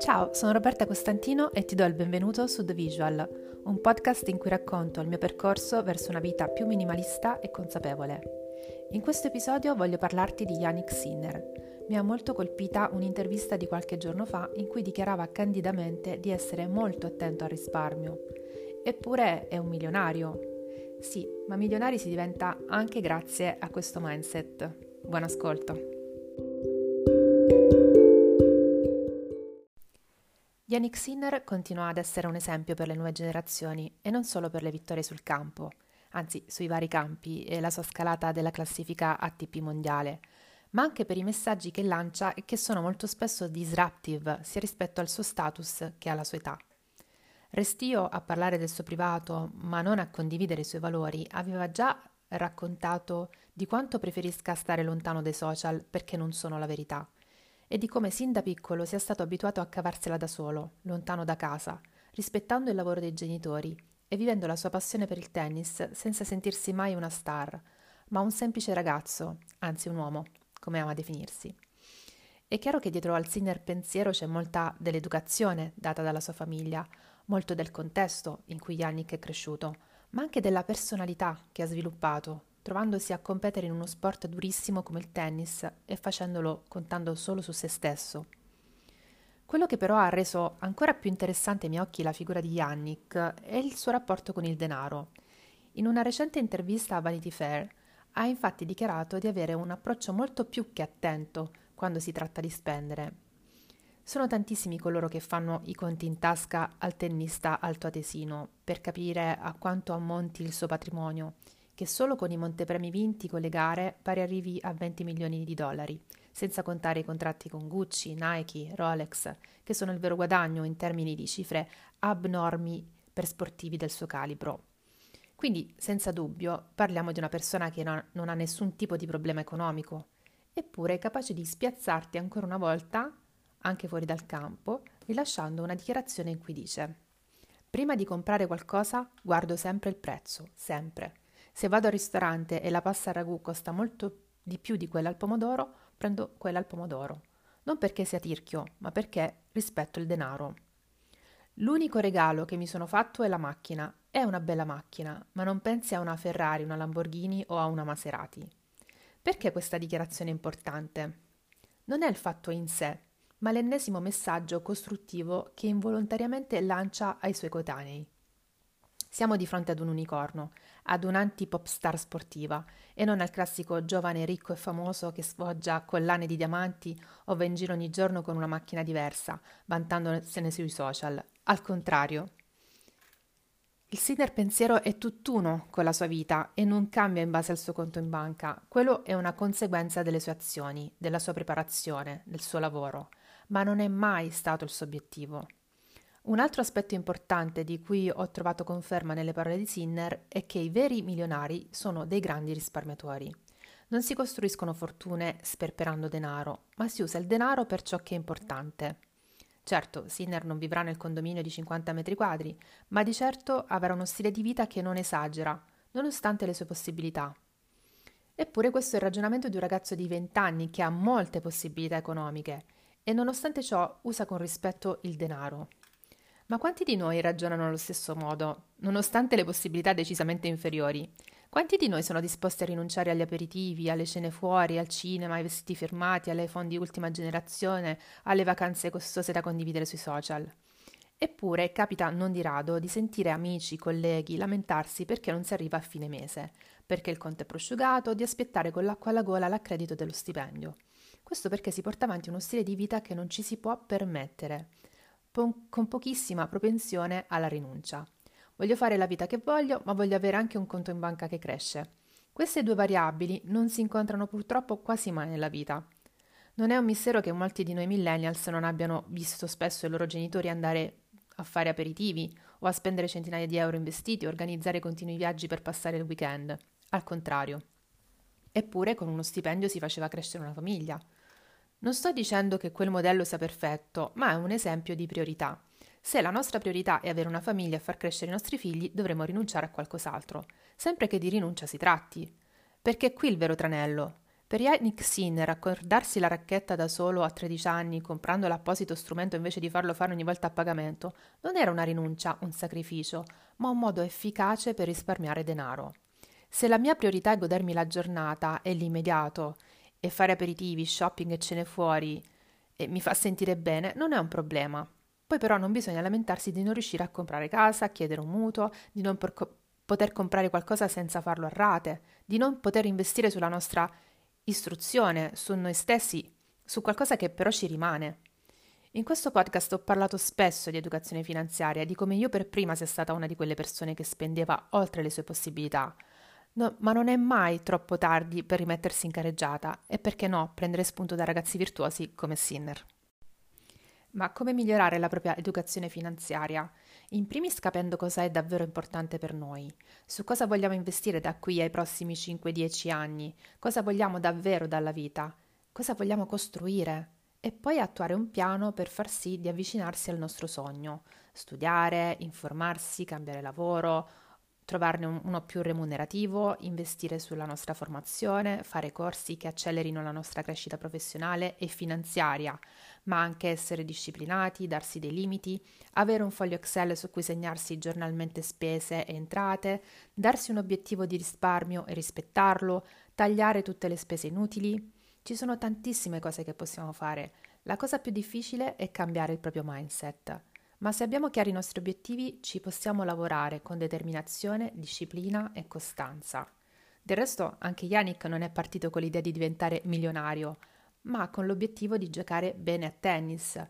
Ciao, sono Roberta Costantino e ti do il benvenuto su The Visual, un podcast in cui racconto il mio percorso verso una vita più minimalista e consapevole. In questo episodio voglio parlarti di Yannick Sinner. Mi ha molto colpita un'intervista di qualche giorno fa in cui dichiarava candidamente di essere molto attento al risparmio. Eppure è un milionario. Sì, ma milionari si diventa anche grazie a questo mindset. Buon ascolto. Yannick Sinner continua ad essere un esempio per le nuove generazioni e non solo per le vittorie sul campo, anzi sui vari campi e la sua scalata della classifica ATP mondiale, ma anche per i messaggi che lancia e che sono molto spesso disruptive sia rispetto al suo status che alla sua età. Restio a parlare del suo privato, ma non a condividere i suoi valori, aveva già raccontato di quanto preferisca stare lontano dai social perché non sono la verità e di come sin da piccolo sia stato abituato a cavarsela da solo, lontano da casa, rispettando il lavoro dei genitori e vivendo la sua passione per il tennis senza sentirsi mai una star, ma un semplice ragazzo, anzi un uomo, come ama definirsi. È chiaro che dietro al Sinner pensiero c'è molta dell'educazione data dalla sua famiglia, molto del contesto in cui Yannick è cresciuto, ma anche della personalità che ha sviluppato, trovandosi a competere in uno sport durissimo come il tennis e facendolo contando solo su se stesso. Quello che però ha reso ancora più interessante ai miei occhi la figura di Yannick è il suo rapporto con il denaro. In una recente intervista a Vanity Fair ha infatti dichiarato di avere un approccio molto più che attento quando si tratta di spendere. Sono tantissimi coloro che fanno i conti in tasca al tennista altoatesino per capire a quanto ammonti il suo patrimonio che solo con i montepremi vinti con le gare pari arrivi a 20 milioni di dollari, senza contare i contratti con Gucci, Nike, Rolex, che sono il vero guadagno in termini di cifre abnormi per sportivi del suo calibro. Quindi, senza dubbio, parliamo di una persona che non ha nessun tipo di problema economico, eppure è capace di spiazzarti ancora una volta, anche fuori dal campo, rilasciando una dichiarazione in cui dice Prima di comprare qualcosa guardo sempre il prezzo, sempre. Se vado al ristorante e la pasta al ragù costa molto di più di quella al pomodoro, prendo quella al pomodoro. Non perché sia tirchio, ma perché rispetto il denaro. L'unico regalo che mi sono fatto è la macchina. È una bella macchina, ma non pensi a una Ferrari, una Lamborghini o a una Maserati. Perché questa dichiarazione è importante? Non è il fatto in sé, ma l'ennesimo messaggio costruttivo che involontariamente lancia ai suoi coetanei. Siamo di fronte ad un unicorno, ad un'anti-pop star sportiva e non al classico giovane ricco e famoso che sfoggia collane di diamanti o va in giro ogni giorno con una macchina diversa, vantandosene sui social. Al contrario. Il Sinner pensiero è tutt'uno con la sua vita e non cambia in base al suo conto in banca. Quello è una conseguenza delle sue azioni, della sua preparazione, del suo lavoro, ma non è mai stato il suo obiettivo. Un altro aspetto importante di cui ho trovato conferma nelle parole di Sinner è che i veri milionari sono dei grandi risparmiatori. Non si costruiscono fortune sperperando denaro, ma si usa il denaro per ciò che è importante. Certo, Sinner non vivrà nel condominio di 50 metri quadri, ma di certo avrà uno stile di vita che non esagera, nonostante le sue possibilità. Eppure questo è il ragionamento di un ragazzo di 20 anni che ha molte possibilità economiche e nonostante ciò usa con rispetto il denaro. Ma quanti di noi ragionano allo stesso modo, nonostante le possibilità decisamente inferiori? Quanti di noi sono disposti a rinunciare agli aperitivi, alle cene fuori, al cinema, ai vestiti firmati, alle iPhone di ultima generazione, alle vacanze costose da condividere sui social? Eppure capita non di rado di sentire amici, colleghi lamentarsi perché non si arriva a fine mese, perché il conto è prosciugato, di aspettare con l'acqua alla gola l'accredito dello stipendio. Questo perché si porta avanti uno stile di vita che non ci si può permettere con pochissima propensione alla rinuncia. Voglio fare la vita che voglio, ma voglio avere anche un conto in banca che cresce. Queste due variabili non si incontrano purtroppo quasi mai nella vita. Non è un mistero che molti di noi millennials non abbiano visto spesso i loro genitori andare a fare aperitivi o a spendere centinaia di euro in vestiti o organizzare continui viaggi per passare il weekend. Al contrario. Eppure con uno stipendio si faceva crescere una famiglia. Non sto dicendo che quel modello sia perfetto, ma è un esempio di priorità. Se la nostra priorità è avere una famiglia e far crescere i nostri figli, dovremo rinunciare a qualcos'altro, sempre che di rinuncia si tratti. Perché è qui il vero tranello. Per Yannick Sinner, accordarsi la racchetta da solo a 13 anni, comprando l'apposito strumento invece di farlo fare ogni volta a pagamento, non era una rinuncia, un sacrificio, ma un modo efficace per risparmiare denaro. Se la mia priorità è godermi la giornata e l'immediato, e fare aperitivi, shopping e cene fuori, e mi fa sentire bene, non è un problema. Poi però non bisogna lamentarsi di non riuscire a comprare casa, chiedere un mutuo, di non poter comprare qualcosa senza farlo a rate, di non poter investire sulla nostra istruzione, su noi stessi, su qualcosa che però ci rimane. In questo podcast ho parlato spesso di educazione finanziaria di come io per prima sia stata una di quelle persone che spendeva oltre le sue possibilità. No, ma non è mai troppo tardi per rimettersi in careggiata e perché no prendere spunto da ragazzi virtuosi come Sinner. Ma come migliorare la propria educazione finanziaria? In primis capendo cosa è davvero importante per noi, su cosa vogliamo investire da qui ai prossimi 5-10 anni, cosa vogliamo davvero dalla vita, cosa vogliamo costruire? E poi attuare un piano per far sì di avvicinarsi al nostro sogno, studiare, informarsi, cambiare lavoro, trovarne uno più remunerativo, investire sulla nostra formazione, fare corsi che accelerino la nostra crescita professionale e finanziaria, ma anche essere disciplinati, darsi dei limiti, avere un foglio Excel su cui segnarsi giornalmente spese e entrate, darsi un obiettivo di risparmio e rispettarlo, tagliare tutte le spese inutili. Ci sono tantissime cose che possiamo fare. La cosa più difficile è cambiare il proprio mindset. Ma se abbiamo chiari i nostri obiettivi ci possiamo lavorare con determinazione, disciplina e costanza. Del resto anche Yannick non è partito con l'idea di diventare milionario, ma con l'obiettivo di giocare bene a tennis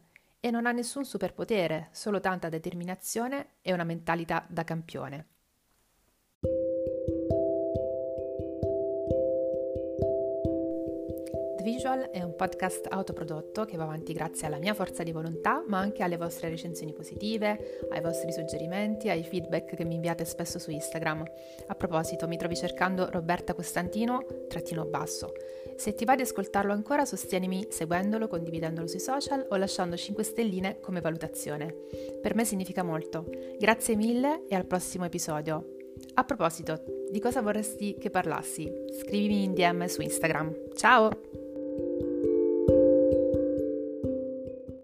e non ha nessun superpotere, solo tanta determinazione e una mentalità da campione. Visual è un podcast autoprodotto che va avanti grazie alla mia forza di volontà, ma anche alle vostre recensioni positive, ai vostri suggerimenti, ai feedback che mi inviate spesso su Instagram. A proposito, mi trovi cercando Roberta Costantino, trattino basso. Se ti va di ascoltarlo ancora, sostienimi seguendolo, condividendolo sui social o lasciando 5 stelline come valutazione. Per me significa molto. Grazie mille e al prossimo episodio. A proposito, di cosa vorresti che parlassi? Scrivimi in DM su Instagram. Ciao!